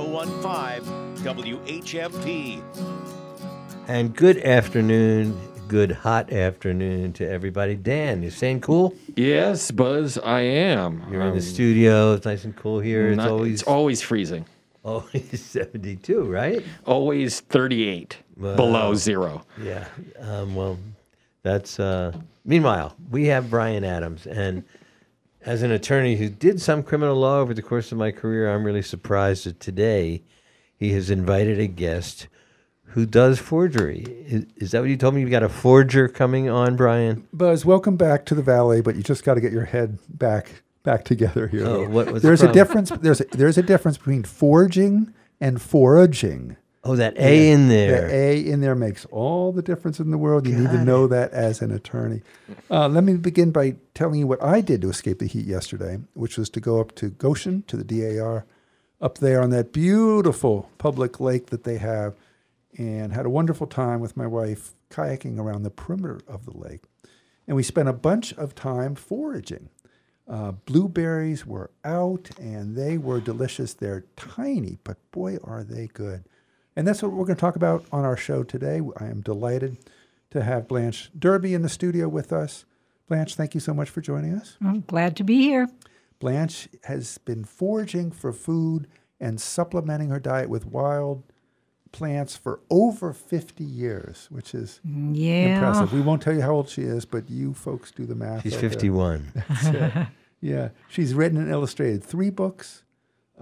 1015 WHMP. And good afternoon, good hot afternoon to everybody. Dan, you staying cool? Yes, Buzz, I am. You're in Um, the studio. It's nice and cool here. It's not- always it's always freezing. always 72, right? Always 38 Wow. below zero. Yeah. Um, well, that's. Uh, meanwhile, we have Brian Adams, and as an attorney who did some criminal law over the course of my career, I'm really surprised that today he has invited a guest who does forgery. Is, is that what you told me? You got a forger coming on, Brian? Buzz, welcome back to the valley, but you just got to get your head back back together here. Oh, what was the there's a difference. There's a, there's a difference between forging and foraging. Oh, that A in there. The A in there makes all the difference in the world. You need to know that as an attorney. Uh, let me begin by telling you what I did to escape the heat yesterday, which was to go up to Goshen to the DAR, up there on that beautiful public lake that they have, and had a wonderful time with my wife kayaking around the perimeter of the lake. And we spent a bunch of time foraging. Uh, blueberries were out and they were delicious. They're tiny, but boy, are they good. And that's what we're going to talk about on our show today. I am delighted to have Blanche Derby in the studio with us. Blanche, thank you so much for joining us. I'm glad to be here. Blanche has been foraging for food and supplementing her diet with wild plants for over 50 years, which is mm, Yeah. impressive. We won't tell you how old she is, but you folks do the math. She's out there. 51. Yeah, she's written and illustrated three books,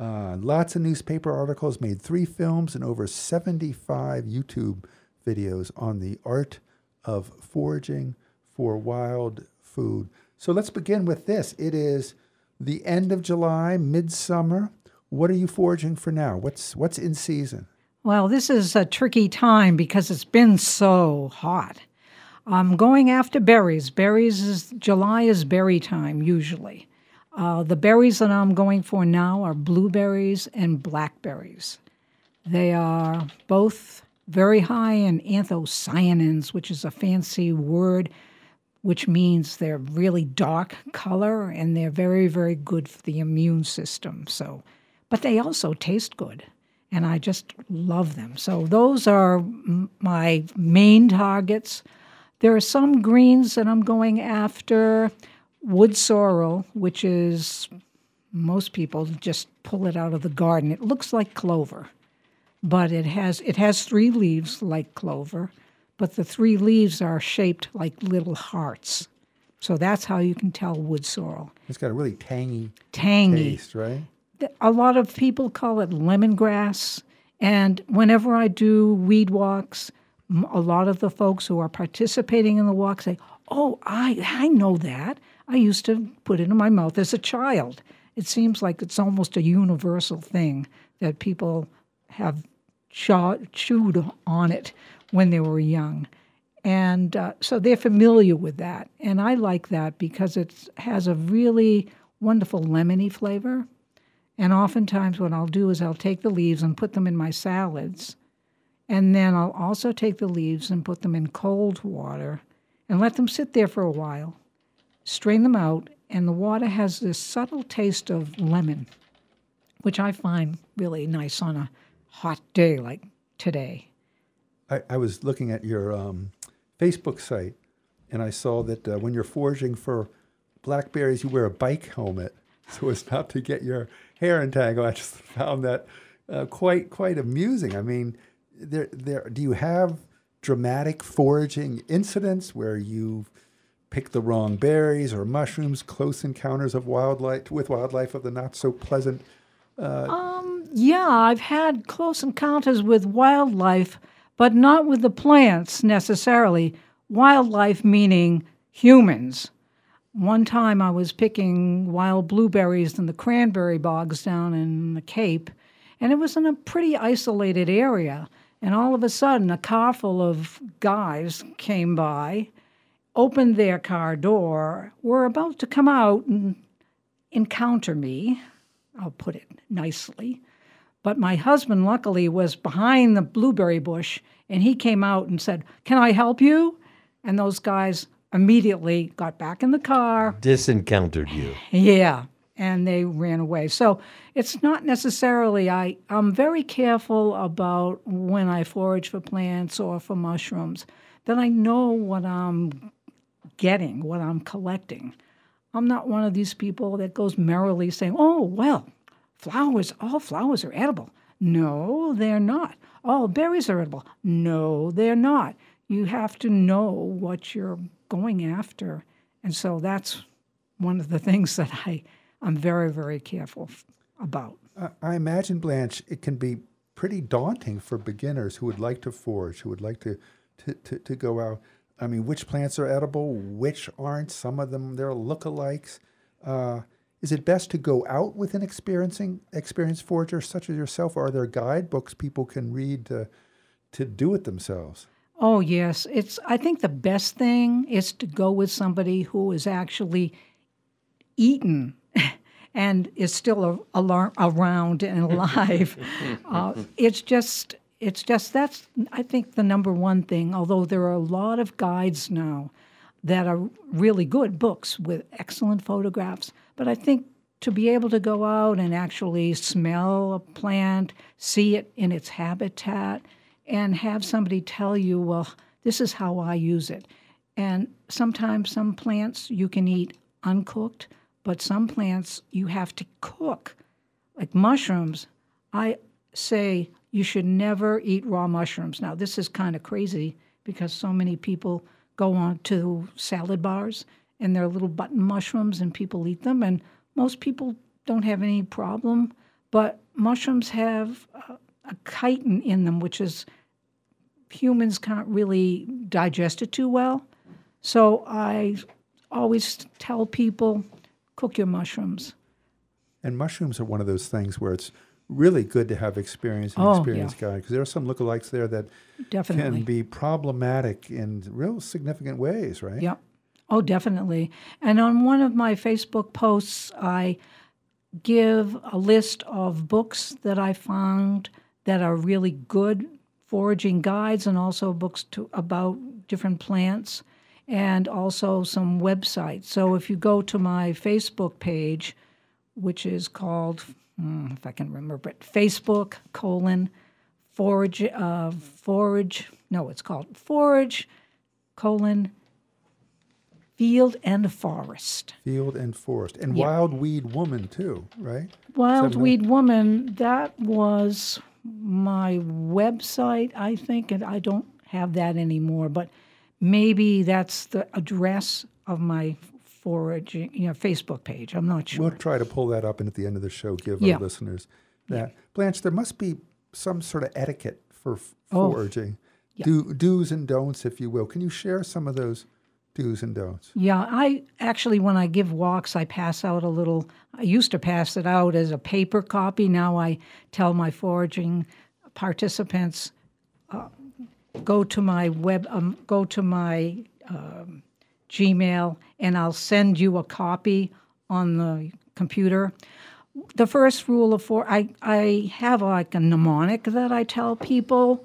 uh, lots of newspaper articles, made three films, and over 75 YouTube videos on the art of foraging for wild food. So let's begin with this. It is the end of July, midsummer. What are you foraging for now? What's what's in season? Well, this is a tricky time because it's been so hot. I'm going after berries. Berries is July is berry time usually. Uh, the berries that I'm going for now are blueberries and blackberries. They are both very high in anthocyanins, which is a fancy word, which means they're really dark color and they're very, very good for the immune system. So, but they also taste good, and I just love them. So those are m- my main targets. There are some greens that I'm going after. Wood sorrel, which is most people just pull it out of the garden. It looks like clover, but it has it has three leaves like clover, but the three leaves are shaped like little hearts. So that's how you can tell wood sorrel. It's got a really tangy Tangy. taste, right? A lot of people call it lemongrass, and whenever I do weed walks, a lot of the folks who are participating in the walk say, "Oh, I I know that. I used to put into my mouth as a child." It seems like it's almost a universal thing that people have chewed on it when they were young. And uh, so they're familiar with that. And I like that because it has a really wonderful lemony flavor. And oftentimes, what I'll do is I'll take the leaves and put them in my salads. And then I'll also take the leaves and put them in cold water and let them sit there for a while, strain them out, and the water has this subtle taste of lemon, which I find really nice on a hot day like today. I, I was looking at your um, Facebook site, and I saw that uh, when you're foraging for blackberries, you wear a bike helmet so as not to get your hair entangled. I just found that uh, quite quite amusing. I mean, there there do you have dramatic foraging incidents where you pick the wrong berries or mushrooms, close encounters of wildlife with wildlife of the not so pleasant? Um. Yeah, I've had close encounters with wildlife, but not with the plants necessarily. Wildlife meaning humans. One time I was picking wild blueberries in the cranberry bogs down in the Cape, and it was in a pretty isolated area. And all of a sudden, a car full of guys came by, opened their car door, were about to come out and encounter me. I'll put it nicely. But my husband, luckily, was behind the blueberry bush and he came out and said, Can I help you? And those guys immediately got back in the car. Disencountered you. Yeah. and they ran away. So it's not necessarily, I, I'm very careful about when I forage for plants or for mushrooms that I know what I'm getting, what I'm collecting. I'm not one of these people that goes merrily saying, oh, well, flowers, all flowers are edible. No, they're not. All berries are edible. No, they're not. You have to know what you're going after. And so that's one of the things that I, I'm very, very careful about. I- I imagine, Blanche, it can be pretty daunting for beginners who would like to forage, who would like to, to, to, to go out. I mean, which plants are edible, which aren't? Some of them, they're lookalikes. Uh, is it best to go out with an experiencing experienced forager such as yourself, or are there guidebooks people can read to, to do it themselves? Oh, yes. It's I think the best thing is to go with somebody who is actually eaten and is still a, around and alive. uh, it's just it's just that's I think the number one thing. Although there are a lot of guides now that are really good books with excellent photographs, but I think to be able to go out and actually smell a plant, see it in its habitat, and have somebody tell you, well, this is how I use it. And sometimes some plants you can eat uncooked, but some plants you have to cook. Like mushrooms, I say you should never eat raw mushrooms. Now, this is kind of crazy because so many people go on to salad bars and they're little button mushrooms and people eat them, and most people don't have any problem. But mushrooms have a, a chitin in them, which is humans can't really digest it too well. So I always tell people cook your mushrooms. And mushrooms are one of those things where it's really good to have experience and Oh, experienced guide because there are some lookalikes there that Definitely. can be problematic in real significant ways, right? Yep. Oh, definitely. And on one of my Facebook posts, I give a list of books that I found that are really good foraging guides and also books to, about different plants and also some websites. So if you go to my Facebook page, which is called, hmm, if I can remember, but Facebook colon forage, uh, forage, no, it's called forage colon field and forest. Field and forest. And Yeah. wild weed woman, too, right? Wild Seven- Weed Woman, that was my website, I think, and I don't have that anymore, but maybe that's the address of my foraging, you know, Facebook page. I'm not sure. We'll try to pull that up and at the end of the show give Yeah. our listeners that. Blanche, there must be some sort of etiquette for f- Oh. foraging. Yeah. Do, do's and don'ts, if you will. Can you share some of those do's and don'ts? Yeah, I actually, when I give walks, I pass out a little. I used to pass it out as a paper copy. Now I tell my foraging participants, uh, go to my web, um, go to my um, Gmail, and I'll send you a copy on the computer. The first rule of for I I have like a mnemonic that I tell people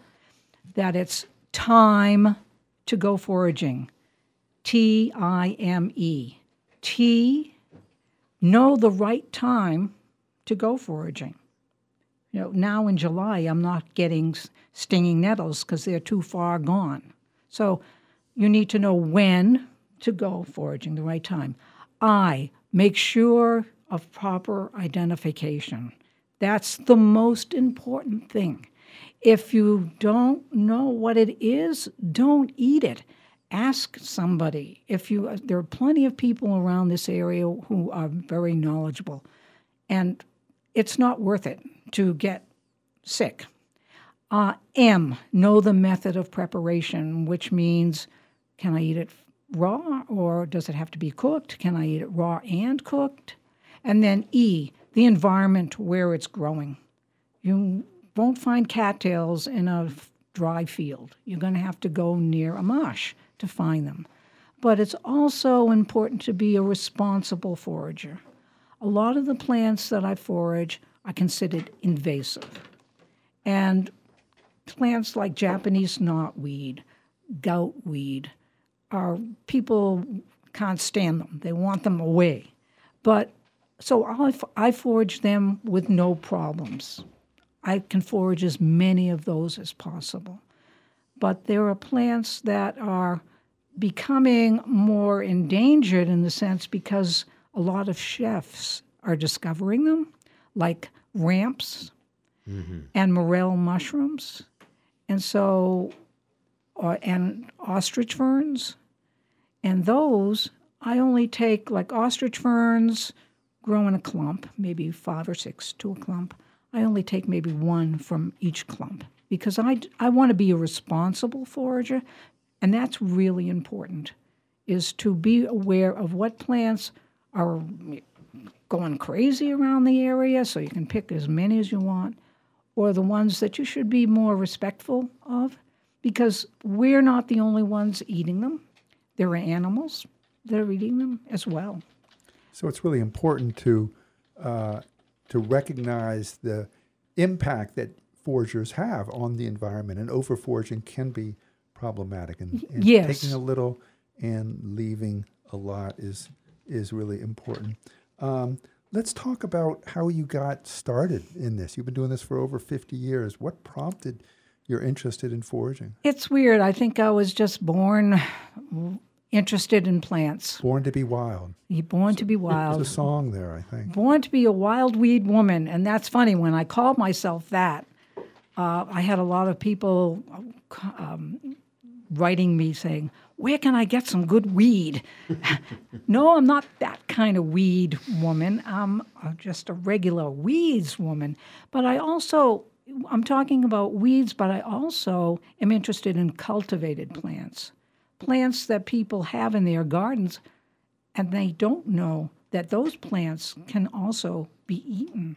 that it's time to go foraging. T I M E. T, know the right time to go foraging. You know, now in July, I'm not getting stinging nettles because they're too far gone. So you need to know when to go foraging, the right time. I, make sure of proper identification. That's the most important thing. If you don't know what it is, don't eat it. Ask somebody. If you, there are plenty of people around this area who are very knowledgeable, and it's not worth it to get sick. Uh, M, know the method of preparation, which means can I eat it raw or does it have to be cooked? Can I eat it raw and cooked? And then E, the environment where it's growing. You won't find cattails in a dry field. You're going to have to go near a marsh to find them. But it's also important to be a responsible forager. A lot of the plants that I forage are considered invasive. And plants like Japanese knotweed, goutweed, are people can't stand them. They want them away. But so I, I forage them with no problems. I can forage as many of those as possible. But there are plants that are becoming more endangered in the sense because a lot of chefs are discovering them, like ramps mm-hmm. and morel mushrooms. And so, uh, and ostrich ferns. And those, I only take like ostrich ferns grow in a clump, maybe five or six to a clump. I only take maybe one from each clump because I, I want to be a responsible forager. And that's really important, is to be aware of what plants are going crazy around the area so you can pick as many as you want, or the ones that you should be more respectful of because we're not the only ones eating them. There are animals that are eating them as well. So it's really important to uh, to recognize the impact that foragers have on the environment, and over foraging can be problematic. And, and yes. taking a little and leaving a lot is is really important. Um, let's talk about how you got started in this. You've been doing this for over fifty years. What prompted your interested in foraging? It's weird. I think I was just born interested in plants. Born to be wild. You're born to be wild. There's a song there, I think. born to be a wild weed woman. And that's funny. When I called myself that, uh, I had a lot of people um, writing me saying, Where can I get some good weed? no, I'm not that kind of weed woman. I'm uh, just a regular weeds woman. But I also, I'm talking about weeds, but I also am interested in cultivated plants, plants that people have in their gardens and they don't know that those plants can also be eaten.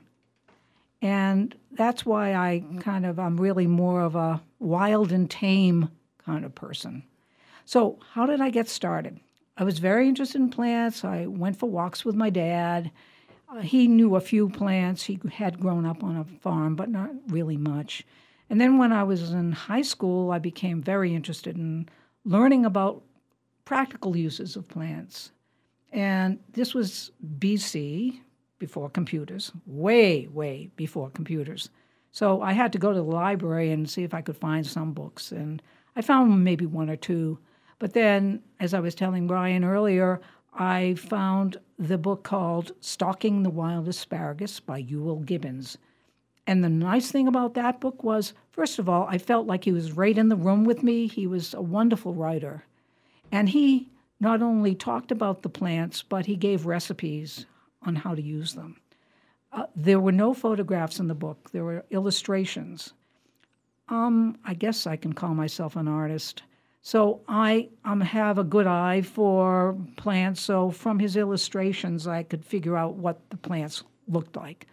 And that's why I kind of, I'm really more of a wild and tame kind of person. So, how did I get started? I was very interested in plants. I went for walks with my dad. Uh, he knew a few plants. He had grown up on a farm, but not really much. And then when I was in high school, I became very interested in learning about practical uses of plants. And this was BC, before computers, way, way before computers. So I had to go to the library and see if I could find some books. And I found maybe one or two. But then, as I was telling Brian earlier, I found the book called Stalking the Wild Asparagus by Euell Gibbons. And the nice thing about that book was, first of all, I felt like he was right in the room with me. He was a wonderful writer. And he not only talked about the plants, but he gave recipes on how to use them. Uh, there were no photographs in the book, there were illustrations. Um, I guess I can call myself an artist. So I um, have a good eye for plants. So from his illustrations, I could figure out what the plants looked like.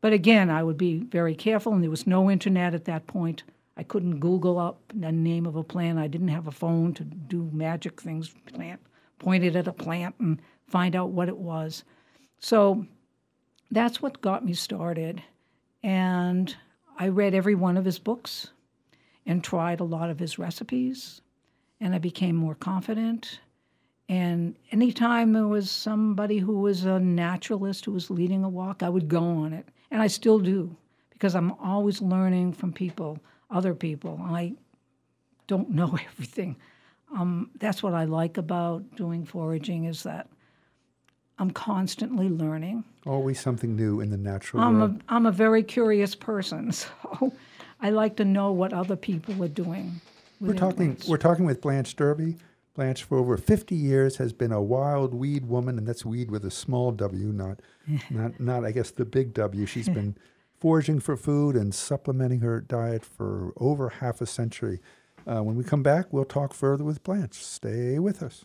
But again, I would be very careful, and there was no internet at that point. I couldn't Google up the name of a plant. I didn't have a phone to do magic things. Plant, point it at a plant and find out what it was. So that's what got me started. And I read every one of his books and tried a lot of his recipes. And I became more confident. And anytime there was somebody who was a naturalist who was leading a walk, I would go on it. And I still do because I'm always learning from people, other people. I don't know everything. Um, that's what I like about doing foraging is that I'm constantly learning. Always something new in the natural I'm world. a, I'm a very curious person, so I like to know what other people are doing. We're talking. plants. We're talking with Blanche Derby. Blanche, for over 50 years, has been a wild weed woman, and that's weed with a small W, not, not, not. I guess the big W. She's been foraging for food and supplementing her diet for over half a century. Uh, when we come back, we'll talk further with Blanche. Stay with us.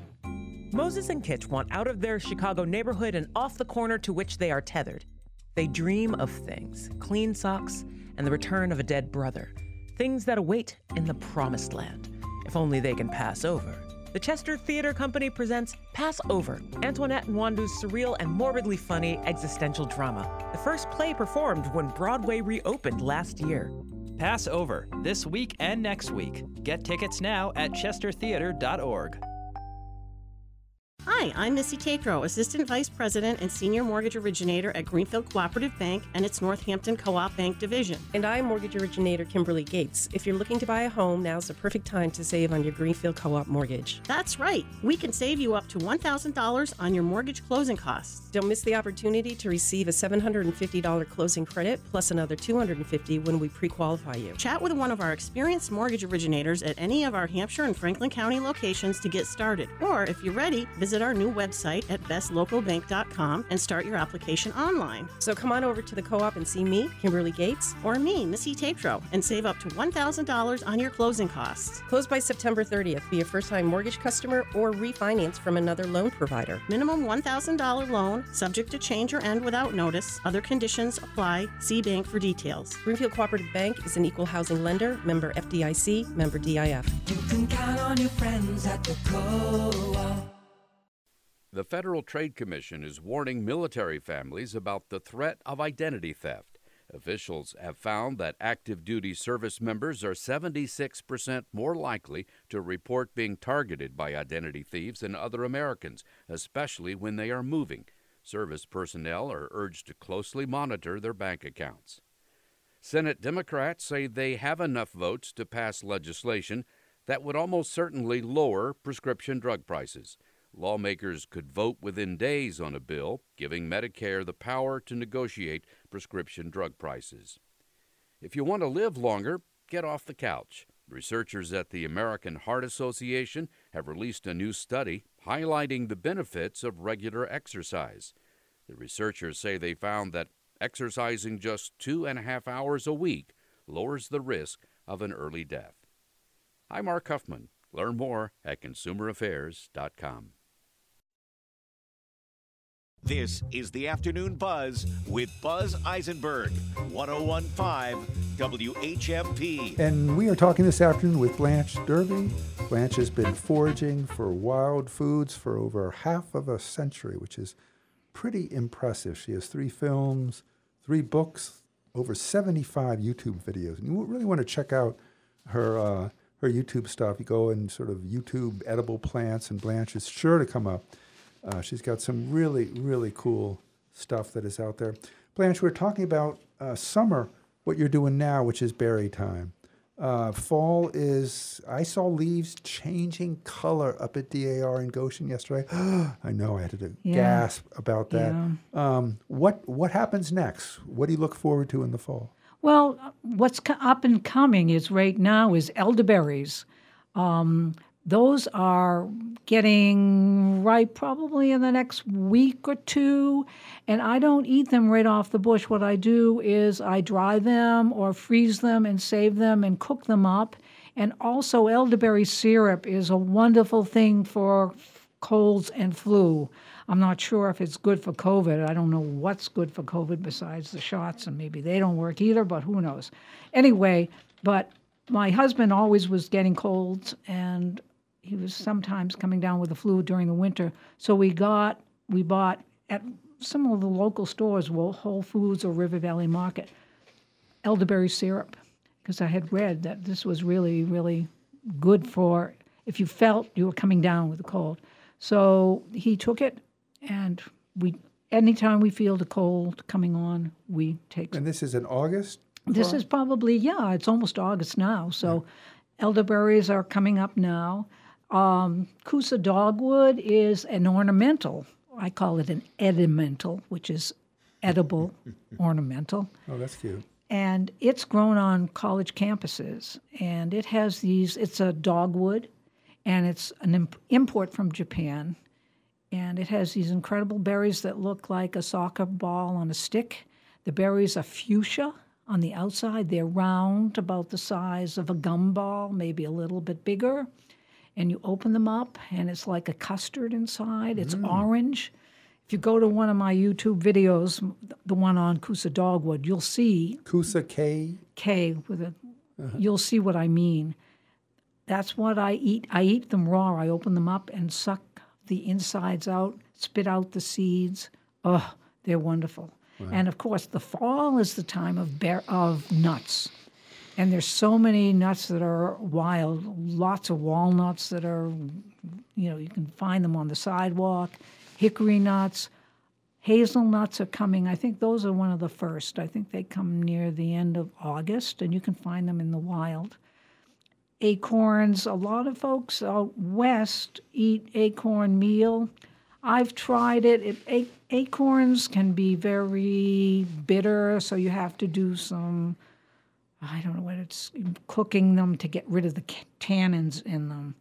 Moses and Kitch want out of their Chicago neighborhood and off the corner to which they are tethered. They dream of things clean socks and the return of a dead brother, things that await in the promised land, if only they can pass over. The Chester Theater Company presents Pass Over, Antoinette Nwandu's surreal and morbidly funny existential drama. The first play performed when Broadway reopened last year. Pass over this week and next week. Get tickets now at chestertheater.org. Hi, I'm Missy Tatro, Assistant Vice President and Senior Mortgage Originator at Greenfield Cooperative Bank and its Northampton Co op Bank Division. And I'm mortgage originator Kimberly Gates. If you're looking to buy a home, now's the perfect time to save on your Greenfield Co op mortgage. That's right, we can save you up to $1,000 on your mortgage closing costs. Don't miss the opportunity to receive a $750 closing credit plus another 250 when we pre qualify you. Chat with one of our experienced mortgage originators at any of our Hampshire and Franklin County locations to get started. Or if you're ready, visit our new website at bestlocalbank.com and start your application online. So come on over to the co op and see me, Kimberly Gates. Or me, Missy Tatro, and save up to $1,000 on your closing costs. Close by September 30th. Be a first time mortgage customer or refinance from another loan provider. Minimum $1,000 loan, subject to change or end without notice. Other conditions apply. See bank for details. Greenfield Cooperative Bank is an equal housing lender, member FDIC, member DIF. You can count on your friends at the co-op. The Federal Trade Commission is warning military families about the threat of identity theft. Officials have found that active duty service members are 76% more likely to report being targeted by identity thieves than other Americans, especially when they are moving. Service personnel are urged to closely monitor their bank accounts. Senate Democrats say they have enough votes to pass legislation that would almost certainly lower prescription drug prices. Lawmakers could vote within days on a bill giving Medicare the power to negotiate prescription drug prices. If you want to live longer, get off the couch. Researchers at the American Heart Association have released a new study highlighting the benefits of regular exercise. The researchers say they found that exercising just two and a half hours a week lowers the risk of an early death. I'm Mark Huffman. Learn more at consumeraffairs.com. This is the Afternoon Buzz with Buzz Eisenberg, 1015 WHMP. And we are talking this afternoon with Blanche Derby. Blanche has been foraging for wild foods for over half of a century, which is pretty impressive. She has three films, three books, over 75 YouTube videos. And you really want to check out her uh, her YouTube stuff. You go and sort of YouTube edible plants, and Blanche is sure to come up. Uh, she's got some really, really cool stuff that is out there. Blanche, we're talking about uh, summer, what you're doing now, which is berry time. Uh, fall is, I saw leaves changing color up at DAR in Goshen yesterday. I know, I had to Yeah. gasp about that. Um, what, what happens next? What do you look forward to in the fall? Well, what's up and coming is right now is elderberries. Um, those are getting ripe probably in the next week or two, and I don't eat them right off the bush. What I do is I dry them or freeze them and save them and cook them up. And also, elderberry syrup is a wonderful thing for colds and flu. I'm not sure if it's good for COVID. I don't know what's good for COVID besides the shots, and maybe they don't work either, but who knows. Anyway, but my husband always was getting colds, and he was sometimes coming down with the flu during the winter. So we got, we bought at some of the local stores, Wo- Whole Foods or River Valley Market, elderberry syrup, because I had read that this was really, really good for if you felt you were coming down with a cold. So he took it, and we anytime we feel the cold coming on, we take. And this is in August? This is probably yeah, it's almost August now. So elderberries are coming up now. Um, Kousa dogwood is an ornamental. I call it an edimental, which is edible ornamental. Oh, that's cute. And it's grown on college campuses. And it has these, it's a dogwood, and it's an imp- import from Japan. And it has these incredible berries that look like a soccer ball on a stick. The berries are fuchsia on the outside. They're round, about the size of a gumball, maybe a little bit bigger. And you open them up, and it's like a custard inside. It's mm. orange. If you go to one of my YouTube videos, the one on Kousa Dogwood, you'll see Kousa K. K with a. Uh-huh. You'll see what I mean. That's what I eat. I eat them raw. I open them up and suck the insides out, spit out the seeds. Oh, they're wonderful. And of course, the fall is the time of bear of nuts. And there's so many nuts that are wild. Lots of walnuts that are, you know, you can find them on the sidewalk. Hickory nuts, hazelnuts are coming. I think those are one of the first. I think they come near the end of August, and you can find them in the wild acorns. A lot of folks out west eat acorn meal. I've tried it. it a- acorns can be very bitter, so you have to do some, I don't know what it's, cooking them to get rid of the tannins in them.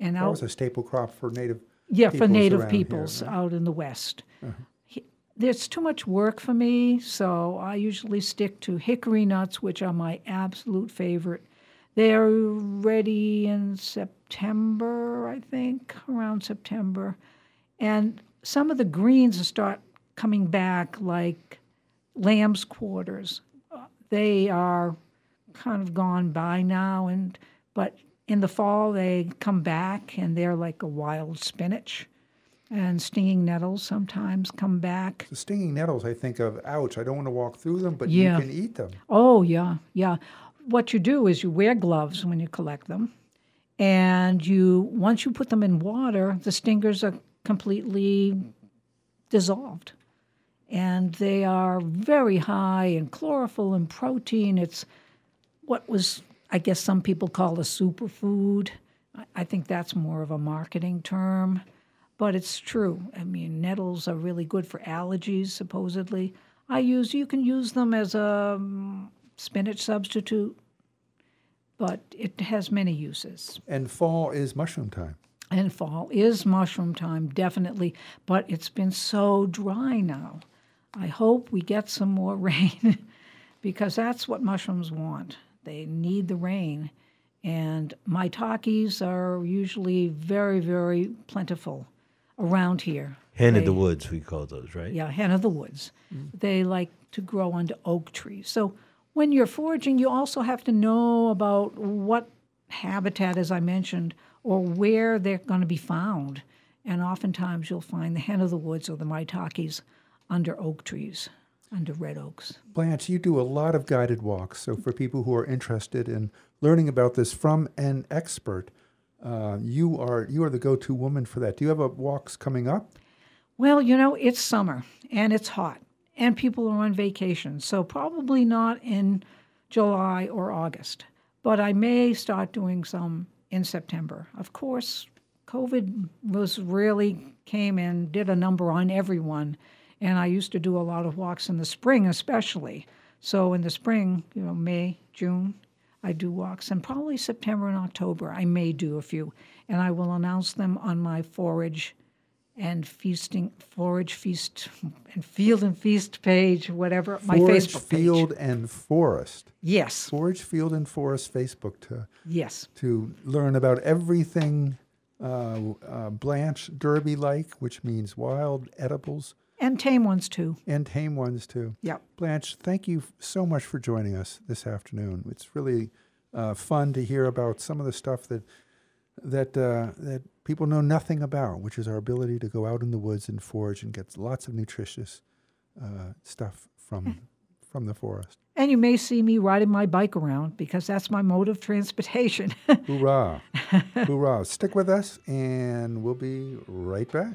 And That out, was a staple crop for native. yeah, for native around here, peoples right? out in the west. Uh-huh. He- There's too much work for me, so I usually stick to hickory nuts, which are my absolute favorite. They're ready in September, I think, around September. And some of the greens start coming back, like lamb's quarters. They are kind of gone by now, and but in the fall they come back, and they're like a wild spinach. And stinging nettles sometimes come back. The stinging nettles, I think of, ouch, I don't want to walk through them, but Yeah. you can eat them. Oh, yeah, yeah. What you do is you wear gloves when you collect them. And you once you put them in water, the stingers are completely dissolved. And they are very high in chlorophyll and protein. It's what was, I guess, some people call a superfood. I- think that's more of a marketing term, but it's true. I mean, nettles are really good for allergies, supposedly. I use, you can use them as a um, spinach substitute, but it has many uses. And fall is mushroom time. And fall is mushroom time, definitely, but it's been so dry now. I hope we get some more rain because that's what mushrooms want. They need the rain. And maitakes are usually very, very plentiful around here. Hen of the woods, we call those, right? yeah, hen of the woods. Mm. They like to grow under oak trees. So when you're foraging, you also have to know about what habitat, as I mentioned, or where they're going to be found. And oftentimes you'll find the hen of the woods or the maitakes under oak trees, under red oaks. Blanche, you do a lot of guided walks. So for people who are interested in learning about this from an expert, uh, you are you are the go-to woman for that. Do you have a walks coming up? Well, you know, it's summer and it's hot and people are on vacation. So probably not in July or August. But I may start doing some in September. Of course, COVID was really came and did a number on everyone. And I used to do a lot of walks in the spring, especially. So in the spring, you know, May, June, I do walks, and probably September and October, I may do a few. And I will announce them on my forage and feasting, forage, feast, and field and feast page, whatever, my Facebook page. Field, and Forest. Yes. Forage, Field, and Forest Facebook to Yes. to learn about everything uh, uh, Blanche Derby like, which means wild edibles, And tame ones too. and tame ones too. Yep. Blanche, thank you so much for joining us this afternoon. It's really uh, fun to hear about some of the stuff that that uh, that people know nothing about, which is our ability to go out in the woods and forage and get lots of nutritious uh, stuff from from the forest. And you may see me riding my bike around because that's my mode of transportation. Hoorah! Hoorah! Stick with us, and we'll be right back.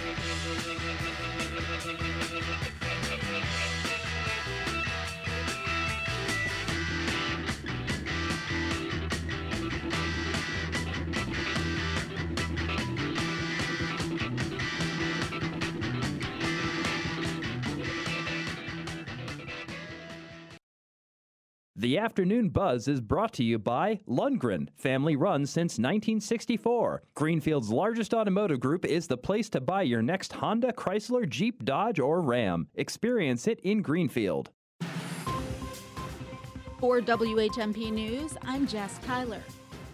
The Afternoon Buzz is brought to you by Lundgren, family run since 1964. Greenfield's largest automotive group is the place to buy your next Honda, Chrysler, Jeep, Dodge, or Ram. Experience it in Greenfield. For WHMP News, I'm Jess Tyler.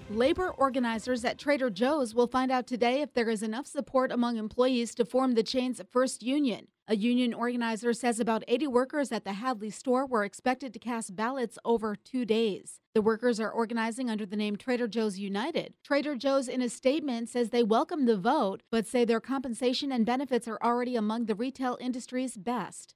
Labor organizers at Trader Joe's will find out today if there is enough support among employees to form the chain's first union. A union organizer says about 80 workers at the Hadley store were expected to cast ballots over two days. The workers are organizing under the name Trader Joe's United. Trader Joe's, in a statement, says they welcome the vote, but say their compensation and benefits are already among the retail industry's best.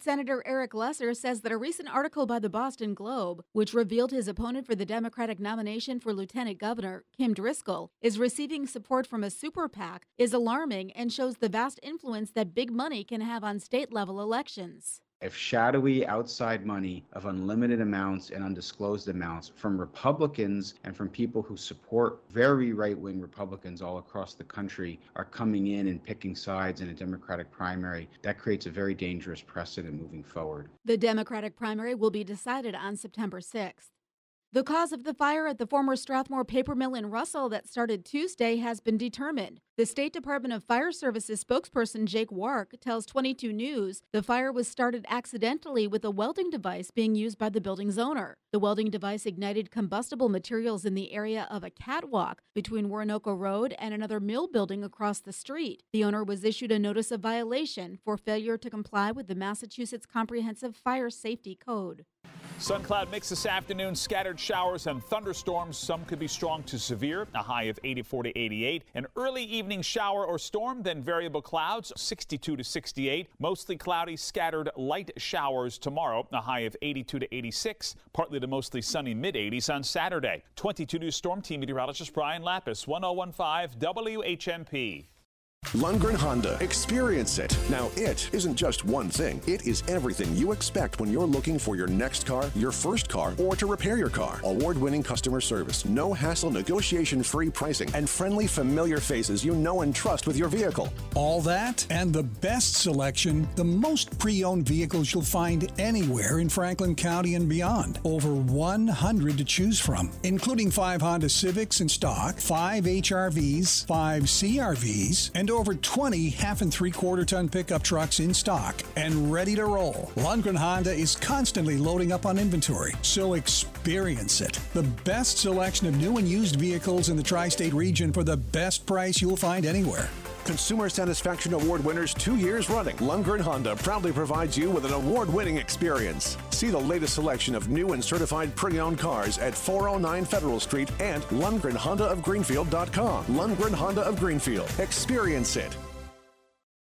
Senator Eric Lesser says that a recent article by the Boston Globe, which revealed his opponent for the Democratic nomination for Lieutenant Governor, Kim Driscoll, is receiving support from a super PAC, is alarming and shows the vast influence that big money can have on state level elections. If shadowy outside money of unlimited amounts and undisclosed amounts from Republicans and from people who support very right wing Republicans all across the country are coming in and picking sides in a Democratic primary, that creates a very dangerous precedent moving forward. The Democratic primary will be decided on September 6th. The cause of the fire at the former Strathmore paper mill in Russell that started Tuesday has been determined. The State Department of Fire Services spokesperson Jake Wark tells 22 News the fire was started accidentally with a welding device being used by the building's owner. The welding device ignited combustible materials in the area of a catwalk between Woronoko Road and another mill building across the street. The owner was issued a notice of violation for failure to comply with the Massachusetts Comprehensive Fire Safety Code. Sun cloud mix this afternoon, scattered showers and thunderstorms. Some could be strong to severe, a high of 84 to 88. An early evening shower or storm, then variable clouds, 62 to 68. Mostly cloudy, scattered light showers tomorrow, a high of 82 to 86. Partly to mostly sunny mid 80s on Saturday. 22 News Storm Team meteorologist Brian Lapis, 1015 WHMP. Lundgren Honda. Experience it. Now, it isn't just one thing, it is everything you expect when you're looking for your next car, your first car, or to repair your car. Award winning customer service, no hassle, negotiation free pricing, and friendly, familiar faces you know and trust with your vehicle. All that and the best selection, the most pre owned vehicles you'll find anywhere in Franklin County and beyond. Over 100 to choose from, including five Honda Civics in stock, five HRVs, five CRVs, and over 20 half and three quarter ton pickup trucks in stock and ready to roll. Lundgren Honda is constantly loading up on inventory, so experience it. The best selection of new and used vehicles in the tri state region for the best price you'll find anywhere. Consumer Satisfaction Award winners two years running, Lundgren Honda proudly provides you with an award winning experience. See the latest selection of new and certified pre owned cars at 409 Federal Street and LundgrenHondaofGreenfield.com. Lundgren Honda of Greenfield. Experience it.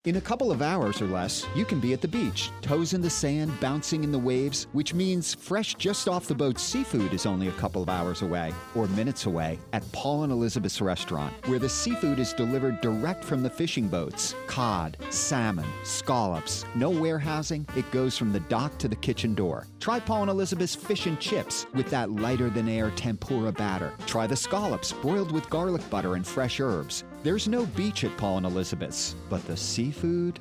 In a couple of hours or less, you can be at the beach, toes in the sand, bouncing in the waves, which means fresh just off the boat seafood is only a couple of hours away or minutes away at Paul and Elizabeth's restaurant, where the seafood is delivered direct from the fishing boats cod, salmon, scallops, no warehousing, it goes from the dock to the kitchen door. Try Paul and Elizabeth's fish and chips with that lighter than air tempura batter. Try the scallops broiled with garlic butter and fresh herbs. There's no beach at Paul and Elizabeth's, but the seafood.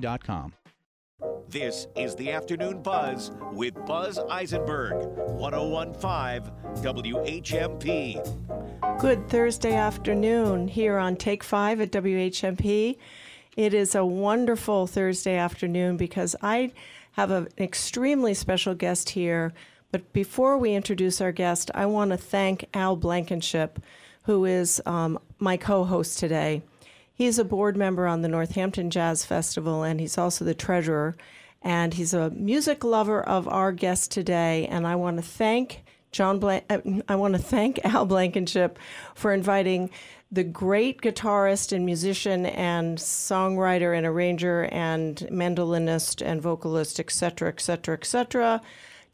WHMP. This is the Afternoon Buzz with Buzz Eisenberg, 1015 WHMP. Good Thursday afternoon here on Take 5 at WHMP. It is a wonderful Thursday afternoon because I have an extremely special guest here. But before we introduce our guest, I want to thank Al Blankenship, who is um, my co host today. He's a board member on the Northampton Jazz Festival, and he's also the treasurer. And he's a music lover of our guest today. And I want to thank John. Blank- uh, I want to thank Al Blankenship for inviting the great guitarist and musician and songwriter and arranger and mandolinist and vocalist, et cetera, et cetera, et cetera,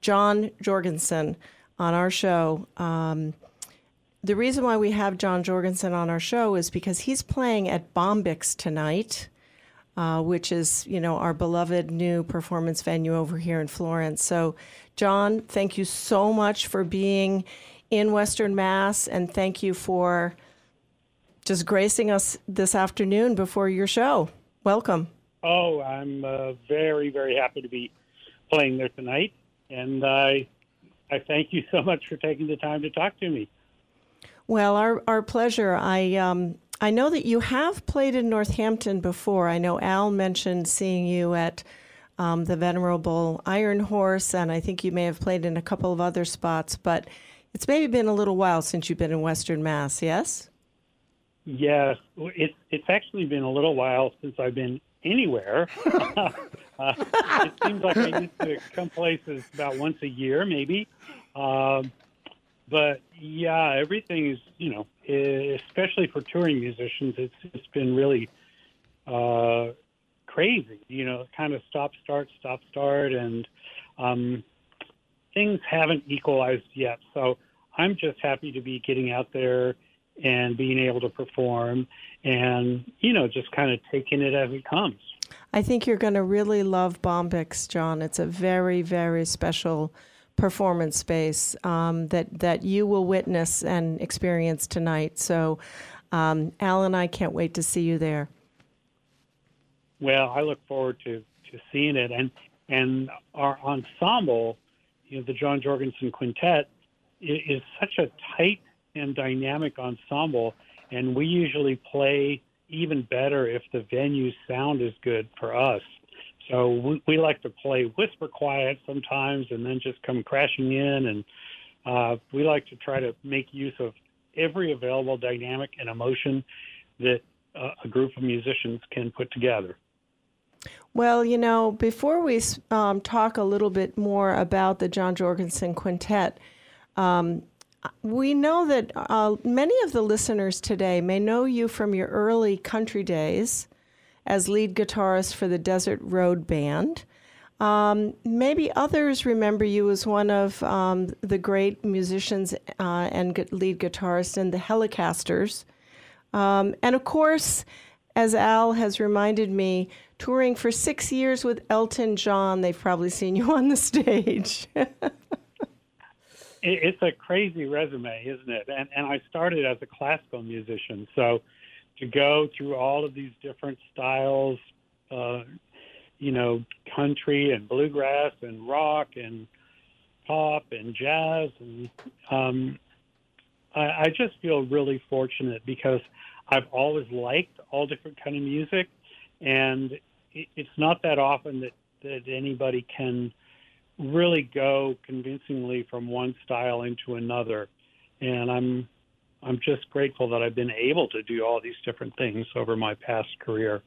John Jorgensen on our show. Um, the reason why we have John Jorgensen on our show is because he's playing at Bombyx tonight, uh, which is you know our beloved new performance venue over here in Florence. So, John, thank you so much for being in Western Mass, and thank you for just gracing us this afternoon before your show. Welcome. Oh, I'm uh, very, very happy to be playing there tonight, and I, I thank you so much for taking the time to talk to me. Well, our our pleasure. I um, I know that you have played in Northampton before. I know Al mentioned seeing you at um, the venerable Iron Horse, and I think you may have played in a couple of other spots. But it's maybe been a little while since you've been in Western Mass. Yes. Yes, it's it's actually been a little while since I've been anywhere. uh, it seems like I used to come places about once a year, maybe. Um, but yeah, everything is you know, especially for touring musicians, it's it's been really uh, crazy. You know, kind of stop start stop start, and um, things haven't equalized yet. So I'm just happy to be getting out there and being able to perform and you know just kind of taking it as it comes i think you're going to really love bombyx john it's a very very special performance space um, that that you will witness and experience tonight. So um, al and i can't wait to see you there. Well i look forward to to seeing it. And and our ensemble you know the john jorgensen quintet is such a tight and dynamic ensemble, and we usually play even better if the venue sound is good for us. So we, we like to play whisper quiet sometimes, and then just come crashing in, and uh, we like to try to make use of every available dynamic and emotion that uh, a group of musicians can put together. Well, you know, before we um, talk a little bit more about the John Jorgensen Quintet, um, we know that uh, many of the listeners today may know you from your early country days as lead guitarist for the Desert Rose Band. Um, maybe others remember you as one of um, the great musicians uh, and lead guitarist in the Hellecasters. Um, and of course, as Al has reminded me, touring for six years with Elton John, they've probably seen you on the stage. it's a crazy resume, isn't it? And and I started as a classical musician, so to go through all of these different styles, uh, you know, country and bluegrass and rock and pop and jazz, and um, I, I just feel really fortunate because I've always liked all different kind of music, and it, it's not that often that that anybody can really go convincingly from one style into another. And I'm I'm just grateful that I've been able to do all these different things over my past career.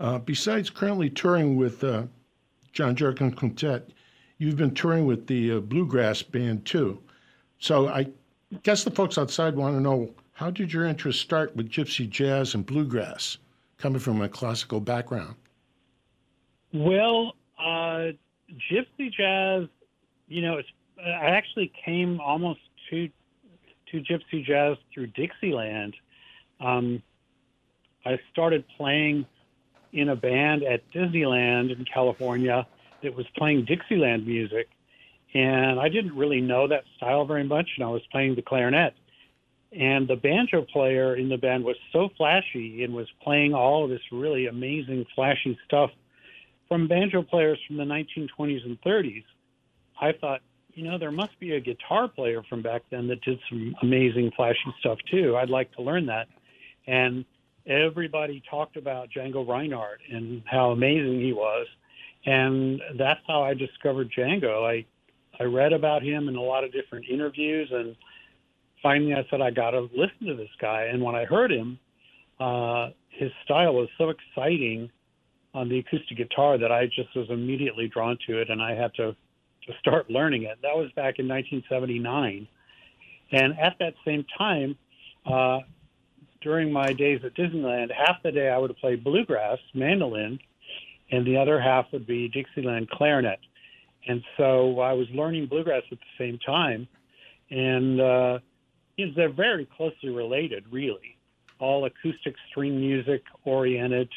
Uh, besides currently touring with uh, John Jorgensen Quintet, you've been touring with the uh, Bluegrass Band too. So I guess the folks outside want to know how did your interest start with gypsy jazz and bluegrass, coming from a classical background? Well, uh, gypsy jazz, you know, it's, I actually came almost to to gypsy jazz through Dixieland. Um, I started playing in a band at Disneyland in California that was playing Dixieland music, and I didn't really know that style very much, and I was playing the clarinet. And the banjo player in the band was so flashy and was playing all of this really amazing, flashy stuff from banjo players from the 1920s and 30s, I thought, you know, there must be a guitar player from back then that did some amazing, flashy stuff too. I'd like to learn that. And everybody talked about Django Reinhardt and how amazing he was. And that's how I discovered Django. I I read about him in a lot of different interviews and finally I said I got to listen to this guy. And when I heard him, uh, his style was so exciting on the acoustic guitar that I just was immediately drawn to it, and I had to to start learning it. That was back in 1979, and at that same time, uh, during my days at Disneyland, half the day I would play bluegrass mandolin, and the other half would be Dixieland clarinet. And so I was learning bluegrass at the same time, and uh, they're very closely related, really. All acoustic string music oriented.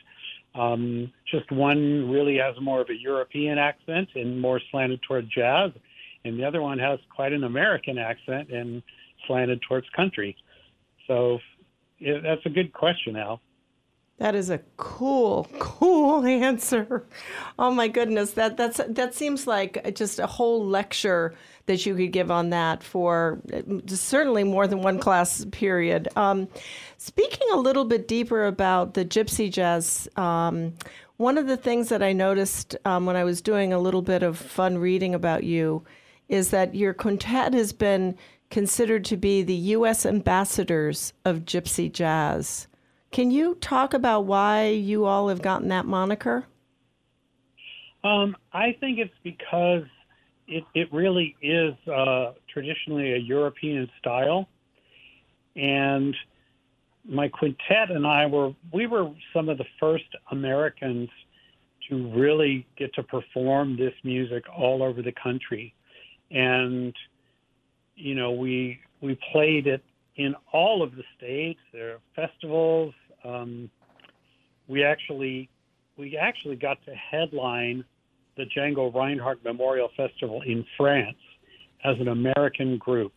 Um, just one really has more of a European accent and more slanted toward jazz, and the other one has quite an American accent and slanted towards country. So yeah, that's a good question, Al. That is a cool, cool answer. Oh my goodness, that that's that seems like just a whole lecture that you could give on that for uh, certainly more than one class period. Um, speaking a little bit deeper about the gypsy jazz, um, one of the things that I noticed um, when I was doing a little bit of fun reading about you is that your quintet has been considered to be the U.S. ambassadors of gypsy jazz. Can you talk about why you all have gotten that moniker? Um, I think it's because it, it really is uh, traditionally a European style. And my quintet and I were, we were some of the first Americans to really get to perform this music all over the country. And, you know, we, we played it in all of the states. There are festivals. Um, we actually we actually got to headline the Django Reinhardt Memorial Festival in France as an American group,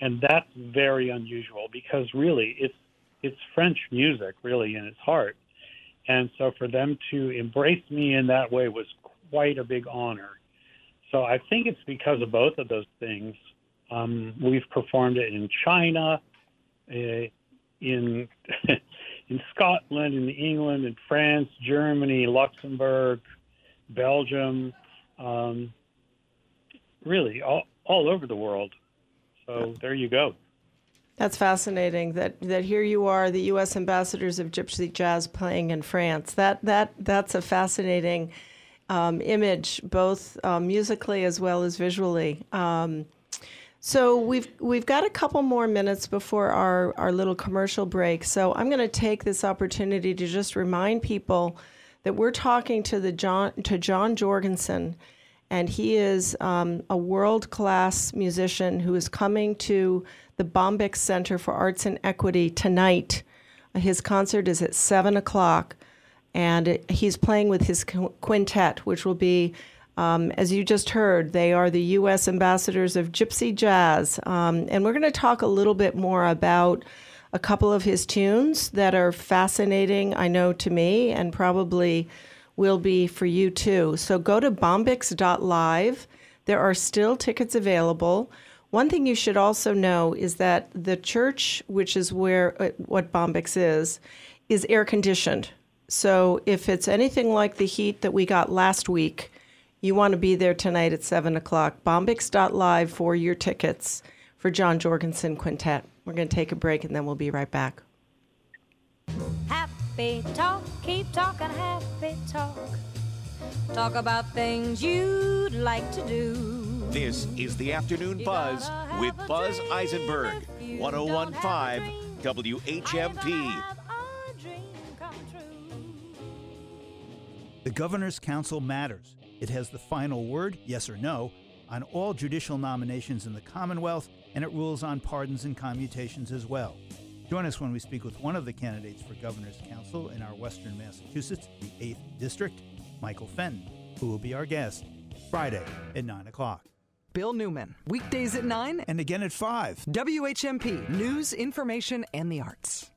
and that's very unusual because really it's it's French music really in its heart, and so for them to embrace me in that way was quite a big honor. So I think it's because of both of those things. Um, we've performed it in China, in in Scotland, in England, in France, Germany, Luxembourg, Belgium, um, really all, all over the world. So there you go. That's fascinating. That that here you are, the U.S. ambassadors of Gypsy Jazz playing in France. That that that's a fascinating um, image, both um, musically as well as visually. Um, so we've we've got a couple more minutes before our, our little commercial break. So I'm going to take this opportunity to just remind people that we're talking to the John to John Jorgensen, and he is um, a world class musician who is coming to the Bombyx Center for Arts and Equity tonight. His concert is at seven o'clock, and he's playing with his quintet, which will be um, as you just heard, they are the U.S. ambassadors of Gypsy Jazz. Um, and we're going to talk a little bit more about a couple of his tunes that are fascinating, I know, to me, and probably will be for you too. So go to bombyx.live. There are still tickets available. One thing you should also know is that the church, which is where uh, what Bombyx is, is air conditioned. So if it's anything like the heat that we got last week, you want to be there tonight at 7 o'clock. Bombyx.live for your tickets for John Jorgensen Quintet. We're going to take a break and then we'll be right back. Happy talk, keep talking happy talk. Talk about things you'd like to do. This is the Afternoon Buzz with Buzz Eisenberg, 1015 WHMP. The Governor's Council matters. It has the final word, yes or no, on all judicial nominations in the Commonwealth, and it rules on pardons and commutations as well. Join us when we speak with one of the candidates for Governor's Council in our Western Massachusetts, the 8th District, Michael Fenton, who will be our guest Friday at 9 o'clock. Bill Newman, weekdays at 9 and again at 5. WHMP, news, information, and the arts.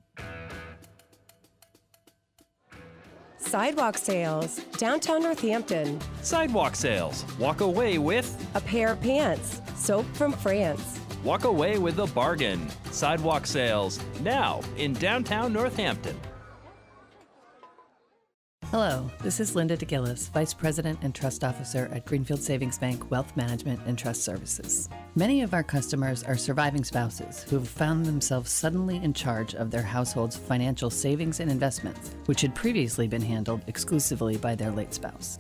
Sidewalk sales, downtown Northampton. Sidewalk sales. Walk away with a pair of pants, soap from France. Walk away with a bargain. Sidewalk sales now in downtown Northampton. Hello, this is Linda DeGillis, Vice President and Trust Officer at Greenfield Savings Bank Wealth Management and Trust Services. Many of our customers are surviving spouses who have found themselves suddenly in charge of their household's financial savings and investments, which had previously been handled exclusively by their late spouse.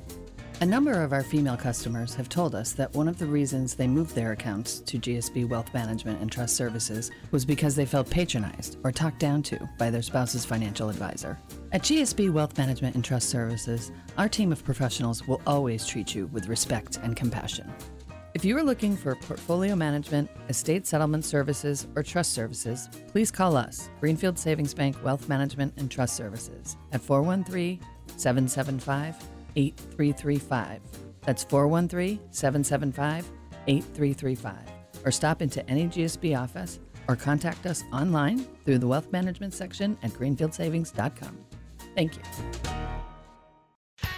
A number of our female customers have told us that one of the reasons they moved their accounts to GSB Wealth Management and Trust Services was because they felt patronized or talked down to by their spouse's financial advisor. At GSB Wealth Management and Trust Services, our team of professionals will always treat you with respect and compassion. If you are looking for portfolio management, estate settlement services, or trust services, please call us, Greenfield Savings Bank Wealth Management and Trust Services, at 413 775 8335. That's 413 775 8335. Or stop into any GSB office or contact us online through the wealth management section at greenfieldsavings.com. Thank you.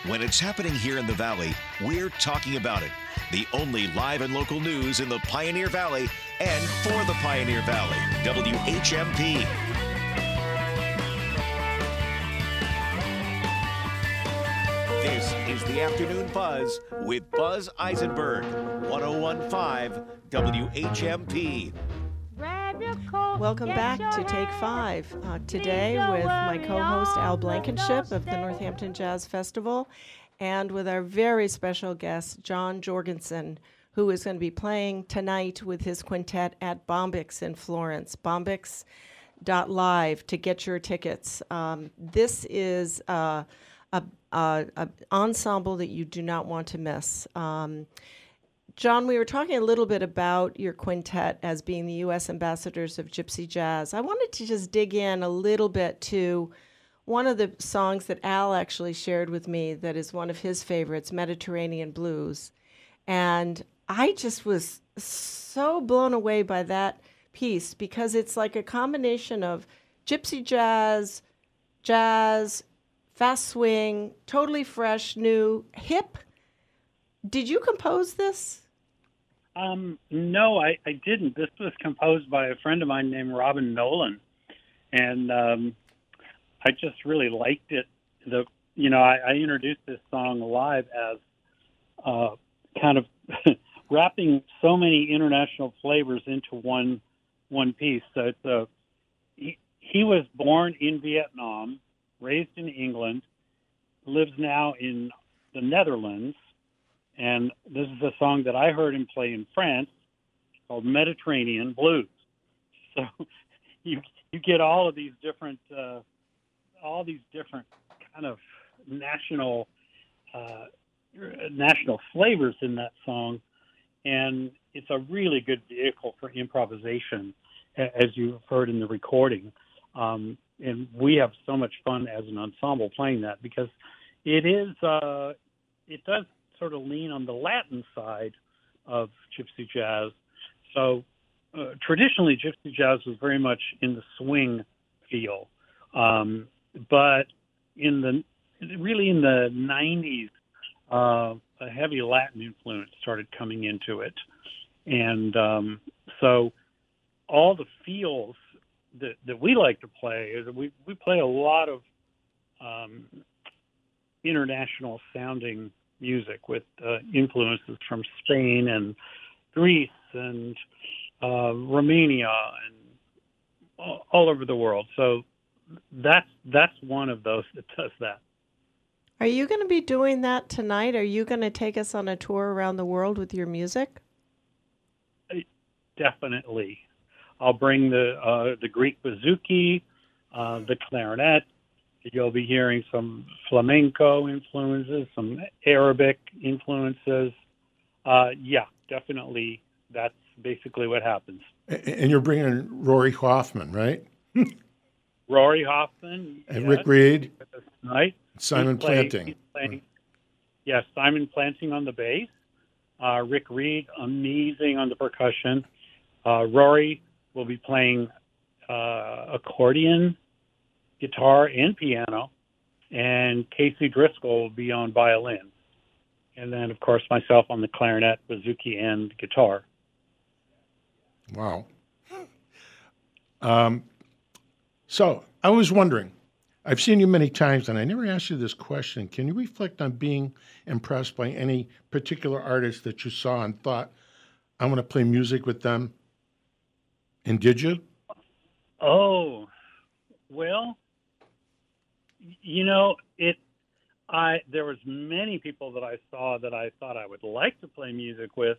When it's happening here in the Valley, we're talking about it. The only live and local news in the Pioneer Valley and for the Pioneer Valley. WHMP. This is the Afternoon Buzz with Buzz Eisenberg, 1015 WHMP. Welcome back to Take Five. Uh, today with my co host Al Blankenship of the Northampton Jazz Festival and with our very special guest, John Jorgensen, who is going to be playing tonight with his quintet at Bombyx in Florence. Bombyx.live to get your tickets. Um, this is uh, a, a, a, ensemble that you do not want to miss. Um, John, we were talking a little bit about your quintet as being the U.S. ambassadors of Gypsy Jazz. I wanted to just dig in a little bit to one of the songs that Al actually shared with me that is one of his favorites, Mediterranean Blues. And I just was so blown away by that piece because it's like a combination of gypsy jazz, jazz, fast swing, totally fresh, new, hip. Did you compose this? Um, no, I, I didn't. This was composed by a friend of mine named Robin Nolan, and um, I just really liked it. The you know I, I introduced this song live as uh, kind of wrapping so many international flavors into one one piece. So it's a he, he was born in Vietnam, raised in England, lives now in the Netherlands and this is a song that I heard him play in France called Mediterranean Blues. So you you get all of these different uh, all these different kind of national uh, national flavors in that song, and it's a really good vehicle for improvisation, as you've heard in the recording. Um, and we have so much fun as an ensemble playing that because it is uh, it does sort of lean on the Latin side of gypsy jazz. So uh, traditionally, gypsy jazz was very much in the swing feel, um, but in the really in the 90s, uh, a heavy Latin influence started coming into it, and um, so all the feels that, that we like to play is we we play a lot of um, international sounding music with uh, influences from Spain and Greece and uh, Romania and all, all over the world. So that's that's one of those that does that. Are you going to be doing that tonight? Are you going to take us on a tour around the world with your music? Definitely. I'll bring the uh, the Greek bouzouki, uh, the clarinet, You'll be hearing some flamenco influences, some Arabic influences. Uh, yeah, definitely. That's basically what happens. And you're bringing Rory Hoffman, right? Rory Hoffman. And yes, Rick Reed. Right. Simon He's Planting. he's playing- yes, Simon Planting on the bass. Uh, Rick Reed, amazing on the percussion. Uh, Rory will be playing uh, accordion, guitar, and piano. And Casey Driscoll will be on violin. And then, of course, myself on the clarinet, bouzouki, and guitar. Wow. Um, so I was wondering, I've seen you many times, and I never asked you this question. Can you reflect on being impressed by any particular artist that you saw and thought, I want to play music with them? And did you? Oh, well, you know, it. I there was many people that I saw that I thought I would like to play music with,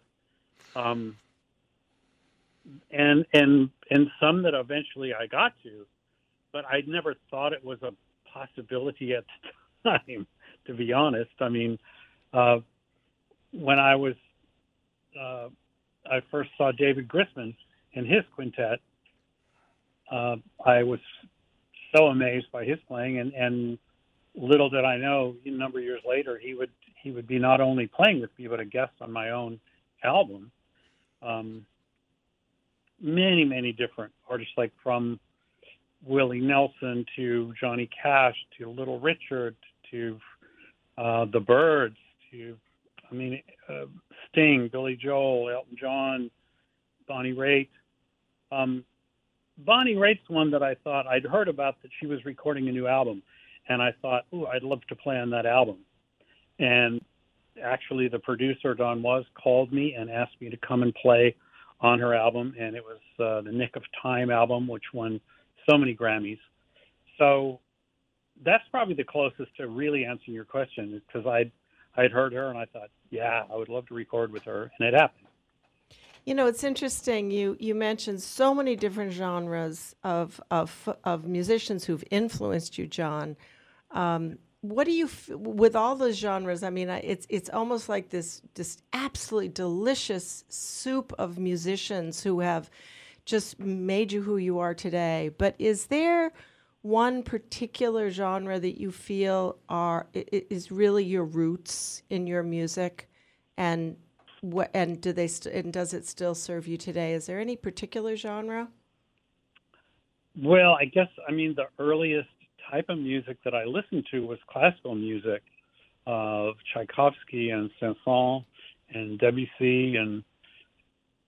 um, and and and some that eventually I got to, but I never thought it was a possibility at the time. To be honest, I mean, uh, when I was uh, I first saw David Grisman and his quintet, uh, I was so amazed by his playing, and, and little did I know, a number of years later, he would he would be not only playing with me but a guest on my own album. Um, many many different artists, like from Willie Nelson to Johnny Cash to Little Richard to uh, the Byrds to I mean uh, Sting, Billy Joel, Elton John, Bonnie Raitt. Um, Bonnie Raitt's one that I thought I'd heard about that she was recording a new album, and I thought, "Ooh, I'd love to play on that album." And actually, the producer Don Was called me and asked me to come and play on her album, and it was uh, the Nick of Time album, which won so many Grammys. So that's probably the closest to really answering your question, because I'd I'd heard her and I thought, yeah, I would love to record with her, and it happened. You know, it's interesting. You you mentioned so many different genres of of of musicians who've influenced you, John. Um, what do you f- with all those genres? I mean, it's it's almost like this this absolutely delicious soup of musicians who have just made you who you are today. But is there one particular genre that you feel are is really your roots in your music, and what and do they st- and does it still serve you today? Is there any particular genre? Well, I guess I mean the earliest type of music that I listened to was classical music of Tchaikovsky and Saint-Saëns and Debussy and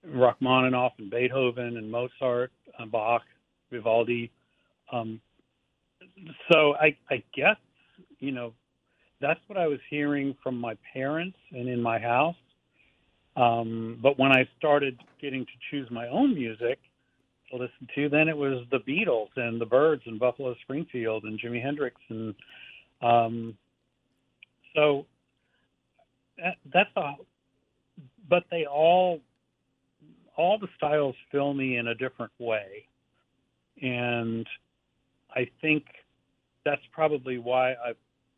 Rachmaninoff and Beethoven and Mozart, and Bach, Vivaldi. Um, so I, I guess you know that's what I was hearing from my parents and in my house. Um, but when I started getting to choose my own music to listen to, then it was the Beatles and the Byrds and Buffalo Springfield and Jimi Hendrix and um, so that, that's a. But they all, all the styles fill me in a different way, and I think that's probably why I've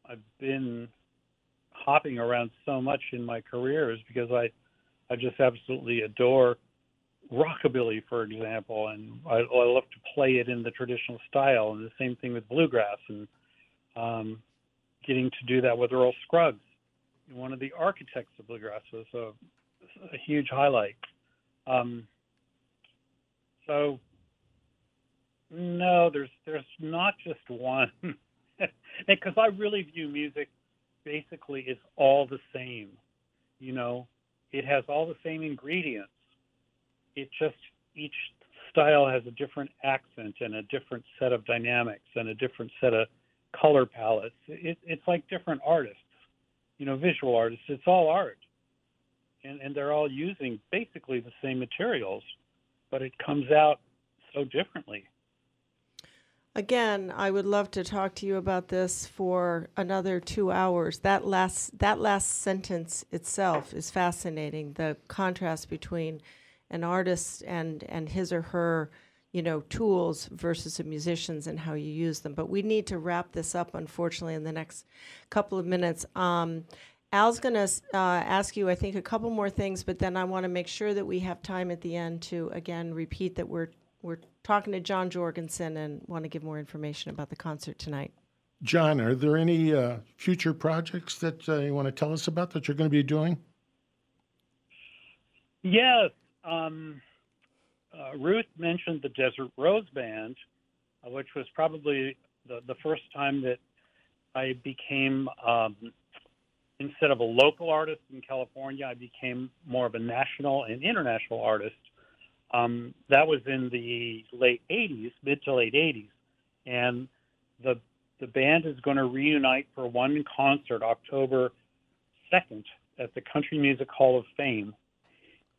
I've been hopping around so much in my career is because I I just absolutely adore rockabilly, for example, and I, I love to play it in the traditional style. And the same thing with bluegrass, and um, getting to do that with Earl Scruggs, one of the architects of bluegrass, was a, a huge highlight. Um, so no, there's there's not just one, because I really view music basically as all the same. You know, it has all the same ingredients. It just each style has a different accent and a different set of dynamics and a different set of color palettes. It, it's like different artists, you know, visual artists. It's all art, and and they're all using basically the same materials, but it comes out so differently. Again, I would love to talk to you about this for another two hours. That last that last sentence itself is fascinating. The contrast between an artist and and his or her, you know, tools versus a musician's and how you use them. But we need to wrap this up, unfortunately, in the next couple of minutes. Um, Al's going to uh, ask you, I think, a couple more things, but then I want to make sure that we have time at the end to again repeat that we're we're talking to John Jorgensen and want to give more information about the concert tonight. John, are there any uh, future projects that uh, you want to tell us about that you're going to be doing? Yes. Um, uh, Ruth mentioned the Desert Rose Band, uh, which was probably the, the first time that I became, um, instead of a local artist in California, I became more of a national and international artist um, that was in the late 80s, mid to late 80s. And the the band is going to reunite for one concert October 2nd at the Country Music Hall of Fame.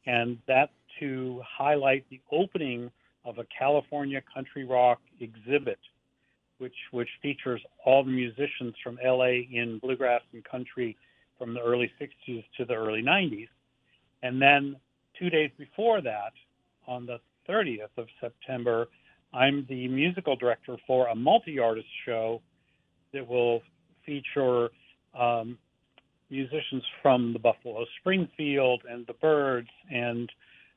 And that's to highlight the opening of a California country rock exhibit, which, which features all the musicians from LA in bluegrass and country from the early 60s to the early 90s. And then two days before that, on the 30th of September, I'm the musical director for a multi artist show that will feature um, musicians from the Buffalo Springfield and the Byrds and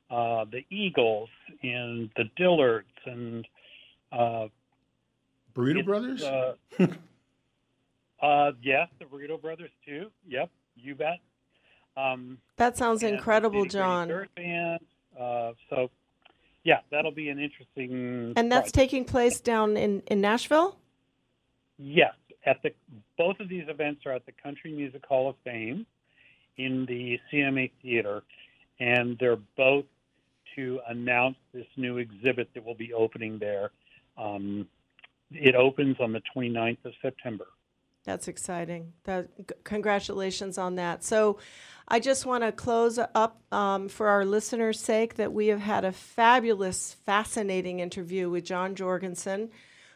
uh, the Eagles and the Dillards and uh, Burrito Brothers? Uh, uh, yes, the Burrito Brothers too. Yep, you bet. Um, That sounds incredible, John. Band. Uh, so, yeah, that'll be an interesting. And that's project. taking place down in, in Nashville? Yes, at the both of these events are at the Country Music Hall of Fame in the CMA Theater, and they're both to announce this new exhibit that will be opening there. Um, it opens on the 29th of September. That's exciting. That, congratulations on that. So, I just want to close up um, for our listeners' sake that we have had a fabulous, fascinating interview with John Jorgensen,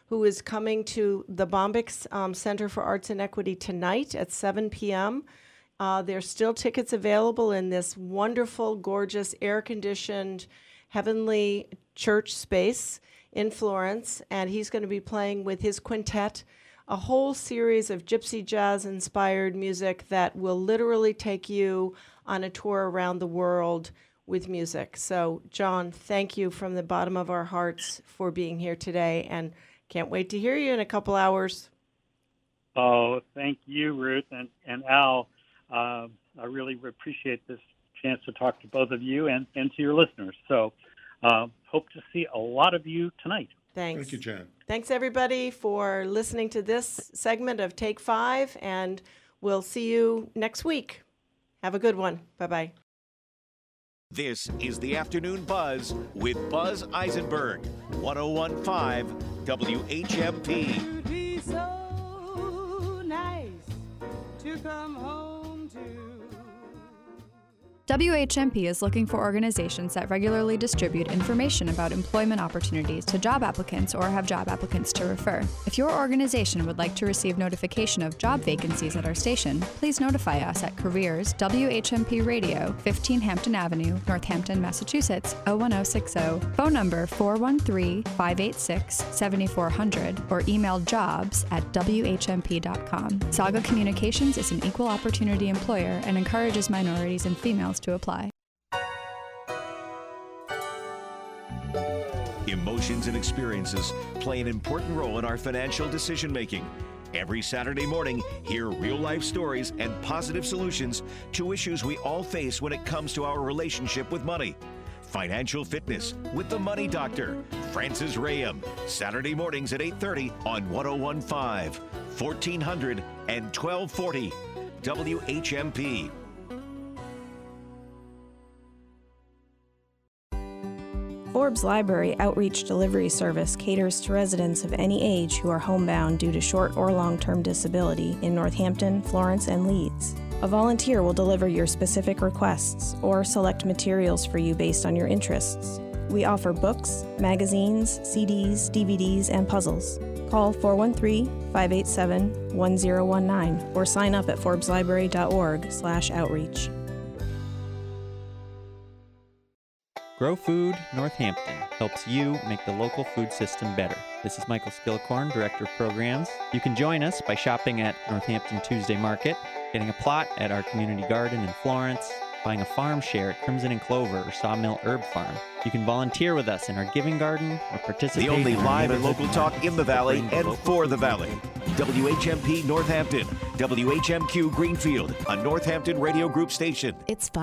who is coming to the Bombyx um, Center for Arts and Equity tonight at 7 p.m. Uh, there's still tickets available in this wonderful, gorgeous, air conditioned, heavenly church space in Florence. And he's going to be playing with his quintet a whole series of gypsy jazz inspired music that will literally take you on a tour around the world with music. So, John, thank you from the bottom of our hearts for being here today and can't wait to hear you in a couple hours. Oh, thank you, Ruth and, and Al. Uh, I really appreciate this chance to talk to both of you and, and to your listeners. So, uh, hope to see a lot of you tonight. Thanks. Thank you, John. Thanks, everybody, for listening to this segment of Take Five, and we'll see you next week. Have a good one. Bye bye. This is the Afternoon Buzz with Buzz Eisenberg, 1015 WHMP. It'd be so nice to come home to. WHMP is looking for organizations that regularly distribute information about employment opportunities to job applicants or have job applicants to refer. If your organization would like to receive notification of job vacancies at our station, please notify us at Careers WHMP Radio, 15 Hampton Avenue, Northampton, Massachusetts, 01060, phone number 413 586 7400, or email jobs at WHMP.com. Saga Communications is an equal opportunity employer and encourages minorities and females to apply. Emotions and experiences play an important role in our financial decision making. Every Saturday morning, hear real life stories and positive solutions to issues we all face when it comes to our relationship with money. Financial Fitness with the Money Doctor, Francis Rayam, Saturday mornings at 8:30 on 1015, 1400 and 1240 WHMP. Forbes Library Outreach Delivery Service caters to residents of any age who are homebound due to short or long term disability in Northampton, Florence, and Leeds. A volunteer will deliver your specific requests or select materials for you based on your interests. We offer books, magazines, CDs, DVDs, and puzzles. Call 413 587 1019 or sign up at forbeslibrary.org/outreach. Grow Food Northampton helps you make the local food system better. This is Michael Skillicorn, Director of Programs. You can join us by shopping at Northampton Tuesday Market, getting a plot at our community garden in Florence, buying a farm share at Crimson and Clover or Sawmill Herb Farm. You can volunteer with us in our giving garden or participate The only in live and local talk in the Valley Bring the and for the Valley. WHMP Northampton, WHMQ Greenfield, a Northampton Radio Group station. It's 5